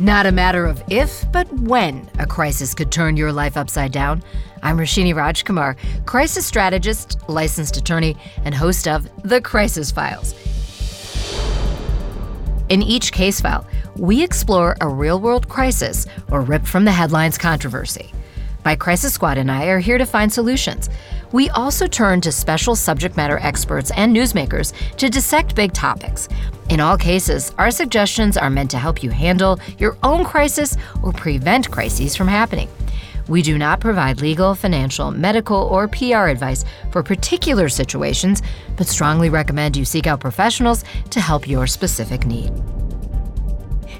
Not a matter of if, but when a crisis could turn your life upside down. I'm Roshini Rajkumar, crisis strategist, licensed attorney, and host of The Crisis Files. In each case file, we explore a real world crisis or rip from the headlines controversy. My Crisis Squad and I are here to find solutions. We also turn to special subject matter experts and newsmakers to dissect big topics. In all cases, our suggestions are meant to help you handle your own crisis or prevent crises from happening. We do not provide legal, financial, medical, or PR advice for particular situations, but strongly recommend you seek out professionals to help your specific need.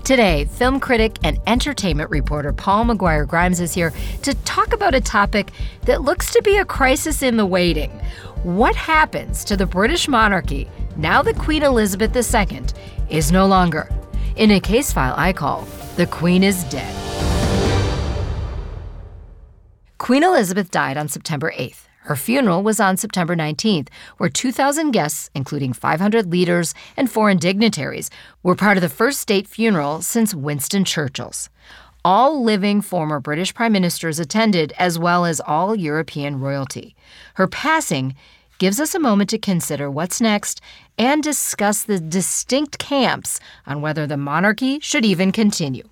Today, film critic and entertainment reporter Paul McGuire Grimes is here to talk about a topic that looks to be a crisis in the waiting. What happens to the British monarchy now that Queen Elizabeth II is no longer? In a case file I call The Queen is Dead. Queen Elizabeth died on September 8th. Her funeral was on September 19th, where 2,000 guests, including 500 leaders and foreign dignitaries, were part of the first state funeral since Winston Churchill's. All living former British prime ministers attended, as well as all European royalty. Her passing gives us a moment to consider what's next and discuss the distinct camps on whether the monarchy should even continue.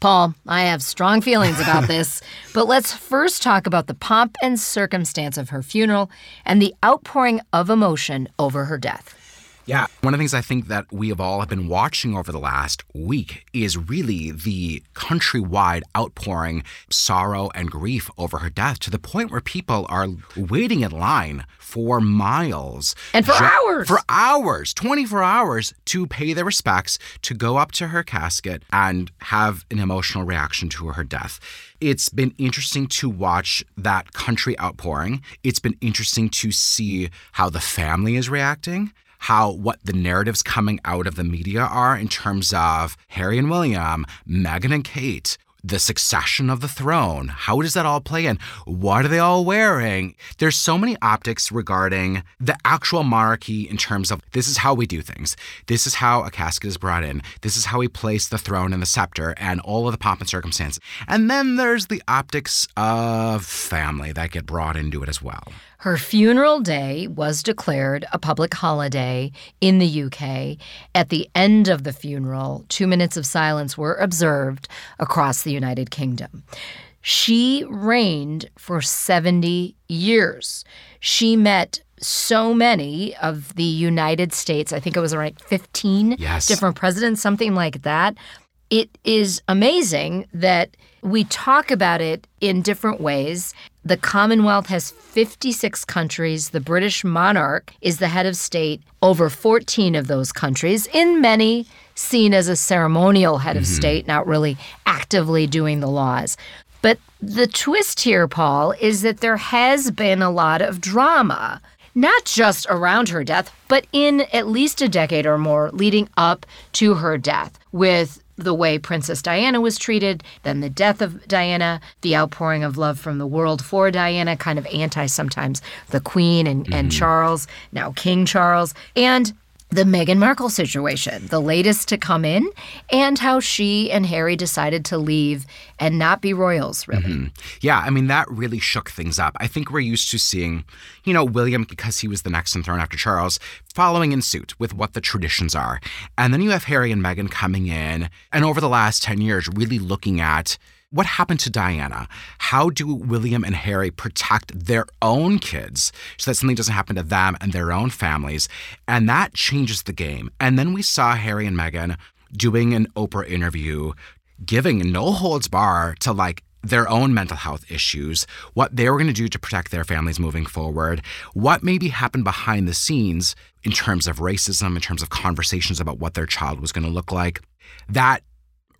Paul, I have strong feelings about this, but let's first talk about the pomp and circumstance of her funeral and the outpouring of emotion over her death. Yeah, one of the things I think that we have all have been watching over the last week is really the countrywide outpouring sorrow and grief over her death to the point where people are waiting in line for miles. And for ju- hours. For hours 24 hours to pay their respects to go up to her casket and have an emotional reaction to her death. It's been interesting to watch that country outpouring. It's been interesting to see how the family is reacting how what the narratives coming out of the media are in terms of Harry and William, Meghan and Kate, the succession of the throne. How does that all play in? What are they all wearing? There's so many optics regarding the actual monarchy in terms of this is how we do things. This is how a casket is brought in. This is how we place the throne and the scepter and all of the pomp and circumstance. And then there's the optics of family that get brought into it as well. Her funeral day was declared a public holiday in the UK. At the end of the funeral, two minutes of silence were observed across the United Kingdom. She reigned for 70 years. She met so many of the United States, I think it was around 15 yes. different presidents, something like that. It is amazing that we talk about it in different ways. The Commonwealth has 56 countries. The British monarch is the head of state over 14 of those countries, in many seen as a ceremonial head of mm-hmm. state, not really actively doing the laws. But the twist here, Paul, is that there has been a lot of drama not just around her death, but in at least a decade or more leading up to her death, with the way Princess Diana was treated, then the death of Diana, the outpouring of love from the world for Diana, kind of anti sometimes the Queen and, mm-hmm. and Charles, now King Charles, and the Meghan Markle situation, the latest to come in, and how she and Harry decided to leave and not be royals, really. Mm-hmm. Yeah, I mean, that really shook things up. I think we're used to seeing, you know, William, because he was the next in throne after Charles, following in suit with what the traditions are. And then you have Harry and Meghan coming in, and over the last 10 years, really looking at what happened to Diana? How do William and Harry protect their own kids so that something doesn't happen to them and their own families? And that changes the game. And then we saw Harry and Meghan doing an Oprah interview, giving no holds bar to like their own mental health issues, what they were going to do to protect their families moving forward, what maybe happened behind the scenes in terms of racism, in terms of conversations about what their child was going to look like. That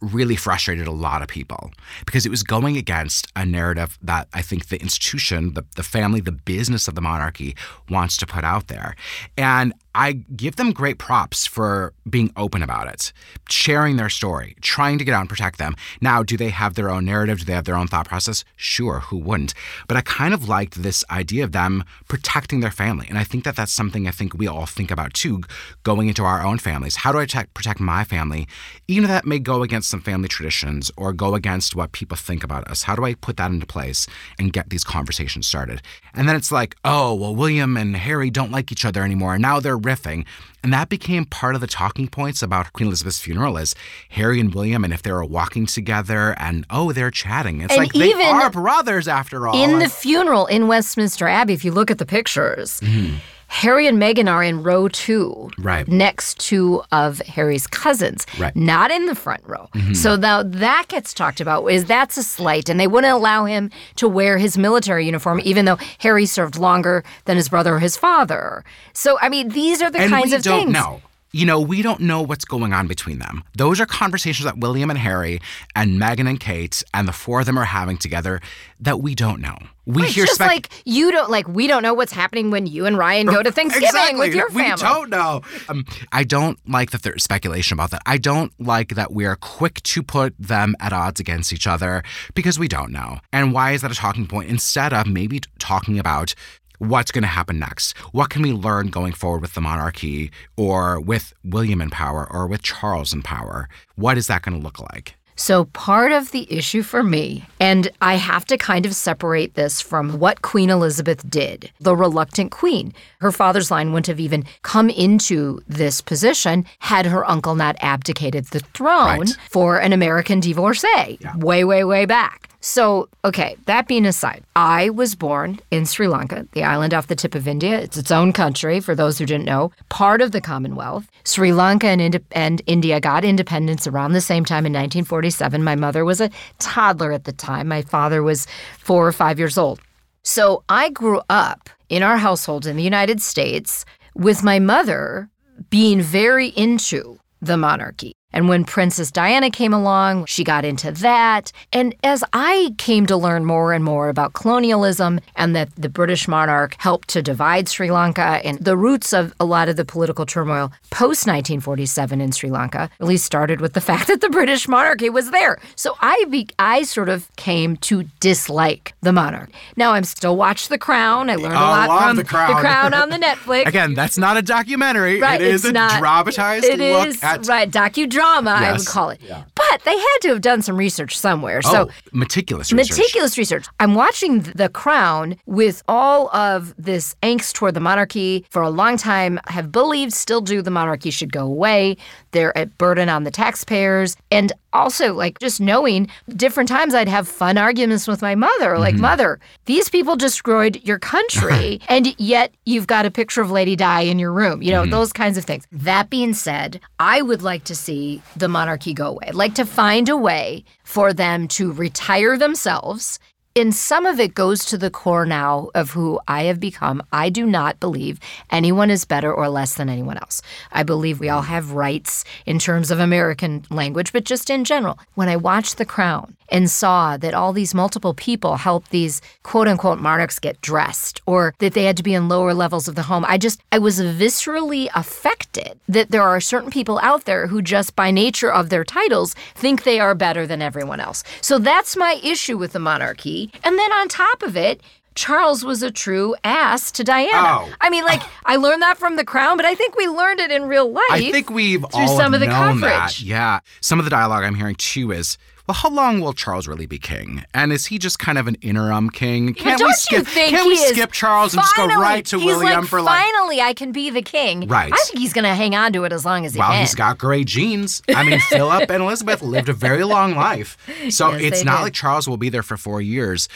really frustrated a lot of people because it was going against a narrative that I think the institution, the, the family, the business of the monarchy wants to put out there. And I give them great props for being open about it, sharing their story, trying to get out and protect them. Now, do they have their own narrative? Do they have their own thought process? Sure, who wouldn't? But I kind of liked this idea of them protecting their family. And I think that that's something I think we all think about too, going into our own families. How do I protect, my family? Even if that may go against some family traditions or go against what people think about us? How do I put that into place and get these conversations started? And then it's like, oh, well, William and Harry don't like each other anymore. And now they're riffing. And that became part of the talking points about Queen Elizabeth's funeral is Harry and William and if they were walking together and oh, they're chatting. It's And like they are brothers after all. In the funeral in Westminster Abbey, if you look at the pictures, Mm-hmm. Harry and Meghan are in row two, Right. next to of Harry's cousins, Right. Mm-hmm. not in the front row. So now that gets talked about. Is that's a slight, and they wouldn't allow him to wear his military uniform, even though Harry served longer than his brother or his father. So I mean, these are the and kinds we of don't things. know. You know, we don't know what's going on between them. Those are conversations that William and Harry and Meghan and Kate and the four of them are having together that we don't know. We It's hear just spec- like you don't like we don't know what's happening when you and Ryan go to Thanksgiving exactly. with your family. we don't know. Um, I don't like that there's speculation about that. I don't like that we are quick to put them at odds against each other because we don't know. And why is that a talking point? Instead of maybe talking about what's going to happen next. What can we learn going forward with the monarchy or with William in power or with Charles in power? What is that going to look like? So, part of the issue for me, and I have to kind of separate this from what Queen Elizabeth did, the reluctant queen. Her father's line wouldn't have even come into this position had her uncle not abdicated the throne Right. for an American divorcee way, way, way back. So, okay, that being aside, I was born in Sri Lanka, the island off the tip of India. It's its own country, for those who didn't know, part of the Commonwealth. Sri Lanka and, Indi- and India got independence around the same time in 1947. My mother was a toddler at the time, my father was four or five years old. So, I grew up in our household in the United States with my mother being very into the monarchy. And when Princess Diana came along, she got into that. And as I came to learn more and more about colonialism and that the British monarch helped to divide Sri Lanka and the roots of a lot of the political turmoil post 1947 in Sri Lanka really started with the fact that the British monarchy was there. So I be, I sort of came to dislike the monarch. Now I'm still watch The Crown. I learned a I lot from The Crown. on the Netflix. Again, that's not a documentary. Right, it is a not- dramatized It look is at right docudrama, I would call it. But they had to have done some research somewhere. So oh, meticulous research. meticulous research. I'm watching The Crown with all of this angst toward the monarchy. For a long time, have believed, still do, the monarchy should go away. They're a burden on the taxpayers. And also, like, just knowing different times I'd have fun arguments with my mother. Like, Mm-hmm. mother, these people destroyed your country, and yet you've got a picture of Lady Di in your room. You know, Mm-hmm. those kinds of things. That being said, I would like to see the monarchy go away. I'd like to find a way for them to retire themselves. And some of it goes to the core now of who I have become. I do not believe anyone is better or less than anyone else. I believe we all have rights in terms of American language, but just in general. When I watched The Crown and saw that all these multiple people helped these quote unquote monarchs get dressed or that they had to be in lower levels of the home, I just, I was viscerally affected that there are certain people out there who just by nature of their titles think they are better than everyone else. So that's my issue with the monarchy. And then on top of it, Charles was a true ass to Diana. Oh. I mean, like, I learned that from The Crown, but I think we learned it in real life. I think we've through all some of the known that. coverage. Yeah. Some of the dialogue I'm hearing too is, well, how long will Charles really be king? And is he just kind of an interim king? Can't don't we you skip? think Can we skip Charles and just go right to William like, for like? finally I can be the king. Right. I think he's going to hang on to it as long as he Well, can. he's got great genes. I mean, Philip and Elizabeth lived a very long life. So Yes, it's not did. like Charles will be there for four years.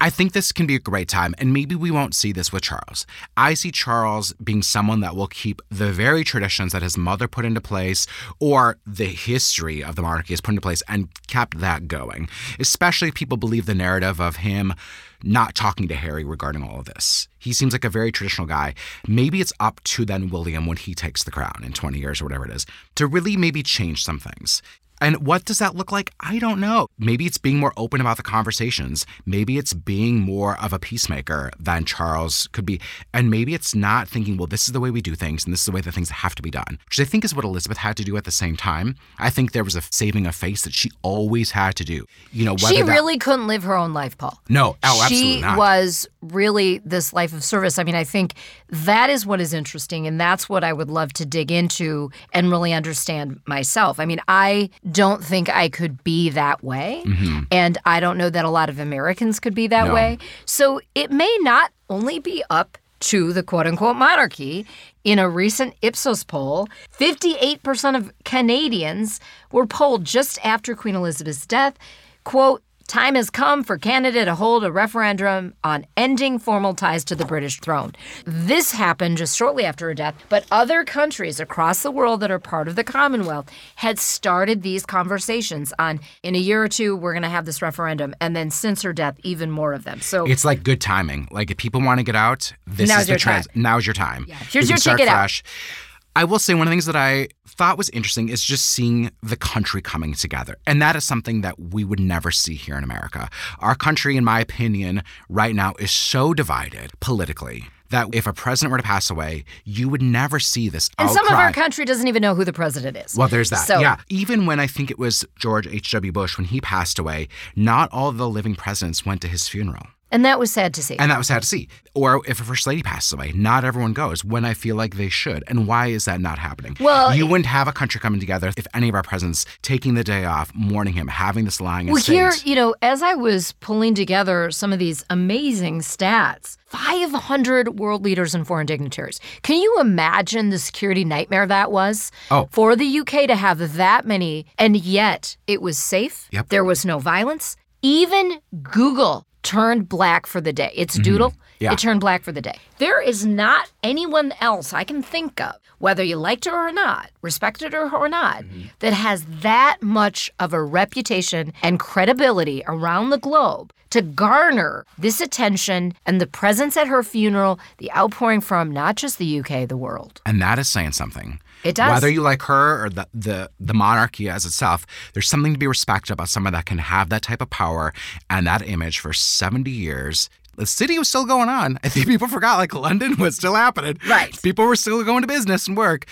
I think this can be a great time, and maybe we won't see this with Charles. I see Charles being someone that will keep the very traditions that his mother put into place or the history of the monarchy has put into place and kept that going. Especially if people believe the narrative of him not talking to Harry regarding all of this. He seems like a very traditional guy. Maybe it's up to then William when he takes the crown in 20 years or whatever it is to really maybe change some things. And what does that look like? I don't know. Maybe it's being more open about the conversations. Maybe it's being more of a peacemaker than Charles could be. And maybe it's not thinking, well, this is the way we do things and this is the way that things have to be done, which I think is what Elizabeth had to do at the same time. I think there was a saving of face that she always had to do. You know, whether she that- really couldn't live her own life, Paul. No, oh, absolutely she not. was really this life of service. I mean, I think that is what is interesting, and that's what I would love to dig into and really understand myself. I mean, I don't think I could be that way, Mm-hmm. and I don't know that a lot of Americans could be that No. way. So it may not only be up to the quote unquote monarchy. In a recent Ipsos poll, 58% of Canadians were polled just after Queen Elizabeth's death. Quote, Time has come for Canada to hold a referendum on ending formal ties to the British throne. This happened just shortly after her death, but other countries across the world that are part of the Commonwealth had started these conversations on in a year or two, we're going to have this referendum. And then since her death, even more of them. So It's like good timing. Like if people want to get out, this Now's is the your trans. time. Now's your time. Yeah. Here's your ticket out. I will say one of the things that I thought was interesting is just seeing the country coming together. And that is something that we would never see here in America. Our country, in my opinion, right now is so divided politically that if a president were to pass away, you would never see this and some of our country doesn't even know who the president is. Well, there's that. So- yeah. Even when I think it was George H.W. Bush, when he passed away, not all the living presidents went to his funeral. And that was sad to see. And that was sad to see. Or if a first lady passes away, not everyone goes when I feel like they should. And why is that not happening? Well, you wouldn't have a country coming together if any of our presidents taking the day off, mourning him, having this lying Well, here, you know, as I was pulling together some of these amazing stats, 500 world leaders and foreign dignitaries. Can you imagine the security nightmare that was? Oh. For the UK to have that many, and yet it was safe. Yep. There was no violence. Even Google turned black for the day. It's Doodle. Mm-hmm. Yeah. It turned black for the day. There is not anyone else I can think of, whether you liked her or not, respected her or not, Mm-hmm. that has that much of a reputation and credibility around the globe to garner this attention and the presence at her funeral, the outpouring from not just the UK, the world. And that is saying something. It does. Whether you like her or the, the, the monarchy as itself, there's something to be respected about someone that can have that type of power and that image for 70 years. The city was still going on. I think people forgot, like, London was still happening. Right. People were still going to business and work.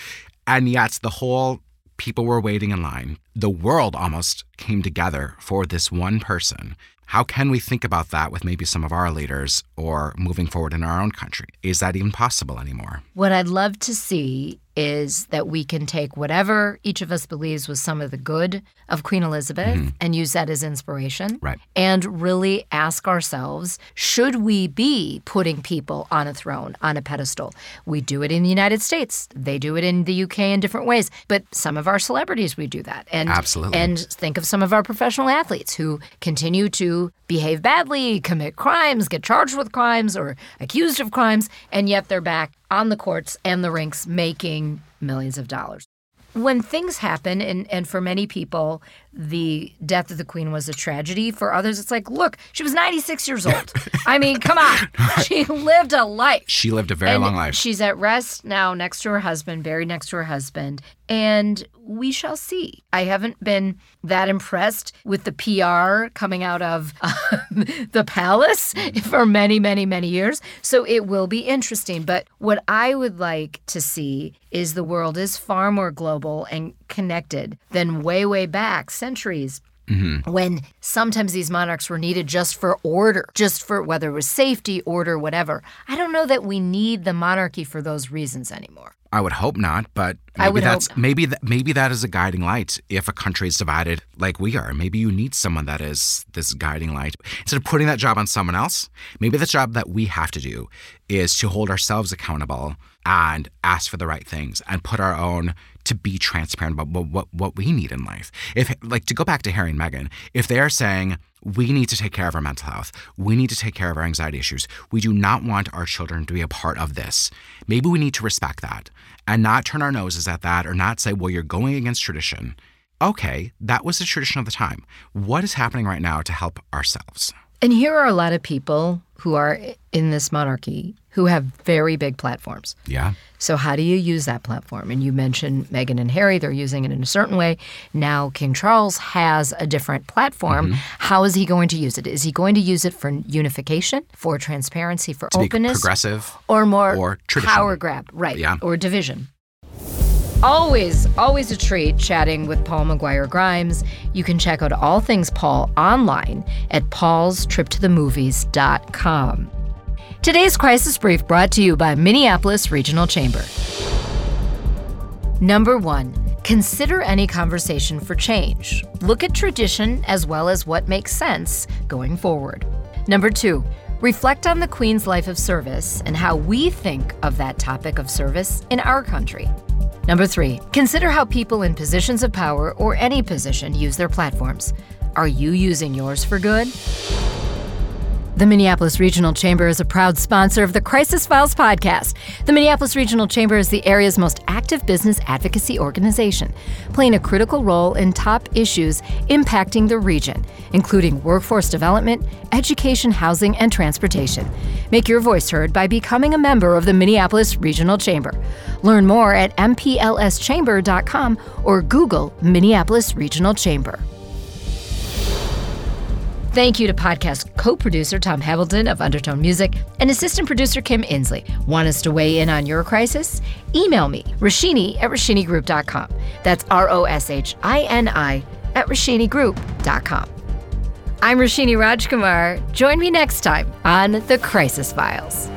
And yet, the whole people were waiting in line. The world almost came together for this one person. How can we think about that with maybe some of our leaders or moving forward in our own country? Is that even possible anymore? What I'd love to see is that we can take whatever each of us believes was some of the good of Queen Elizabeth mm-hmm. and use that as inspiration. Right. And really ask ourselves should we be putting people on a throne, on a pedestal? We do it in the United States, they do it in the UK in different ways, but some of our celebrities, we do that. And, Absolutely. And think of some of our professional athletes who continue to behave badly, commit crimes, get charged with crimes, or accused of crimes, and yet they're back on the courts and the rinks making millions of dollars. When things happen, and, and for many people, the death of the queen was a tragedy. For others, it's like, look, she was 96 years old. I mean, come on. She lived a life. She lived a very And long life. She's at rest now next to her husband, buried next to her husband. And we shall see. I haven't been that impressed with the PR coming out of um, the palace for many, many, many years. So it will be interesting. But what I would like to see is the world is far more global and connected than way, way back, centuries mm-hmm. when sometimes these monarchs were needed just for order, just for whether it was safety, order, whatever. I don't know that we need the monarchy for those reasons anymore. I would hope not, but maybe that's maybe that maybe that is a guiding light. If a country is divided like we are, maybe you need someone that is this guiding light. Instead of putting that job on someone else, maybe the job that we have to do is to hold ourselves accountable and ask for the right things and put our own to be transparent about what, what what we need in life. If like to go back to Harry and Meghan, if they are saying we need to take care of our mental health. We need to take care of our anxiety issues. We do not want our children to be a part of this. Maybe we need to respect that and not turn our noses at that or not say, well, you're going against tradition. Okay, that was the tradition of the time. What is happening right now to help ourselves? And here are a lot of people who are in this monarchy who have very big platforms. Yeah. So, how do you use that platform? And you mentioned Meghan and Harry, they're using it in a certain way. Now, King Charles has a different platform. Mm-hmm. How is he going to use it? Is he going to use it for unification, for transparency, for To openness, progressive. or more or power grab? Right. Yeah. Or division. Always, always a treat chatting with Paul McGuire Grimes. You can check out all things Paul online at paulstriptothemovies.com. Today's Crisis Brief brought to you by Minneapolis Regional Chamber. Number one, consider any conversation for change. Look at tradition as well as what makes sense going forward. Number two, reflect on the Queen's life of service and how we think of that topic of service in our country. Number three, consider how people in positions of power or any position use their platforms. Are you using yours for good? The Minneapolis Regional Chamber is a proud sponsor of the Crisis Files podcast. The Minneapolis Regional Chamber is the area's most active business advocacy organization, playing a critical role in top issues impacting the region, including workforce development, education, housing, and transportation. Make your voice heard by becoming a member of the Minneapolis Regional Chamber. Learn more at mplschamber.com or Google Minneapolis Regional Chamber. Thank you to podcast co producer Tom Hamilton of Undertone Music and assistant producer Kim Inslee. Want us to weigh in on your crisis? Email me, Roshini at RoshiniGroup.com. That's R O S H I N I at RoshiniGroup.com. I'm Roshini Rajkumar. Join me next time on The Crisis Files.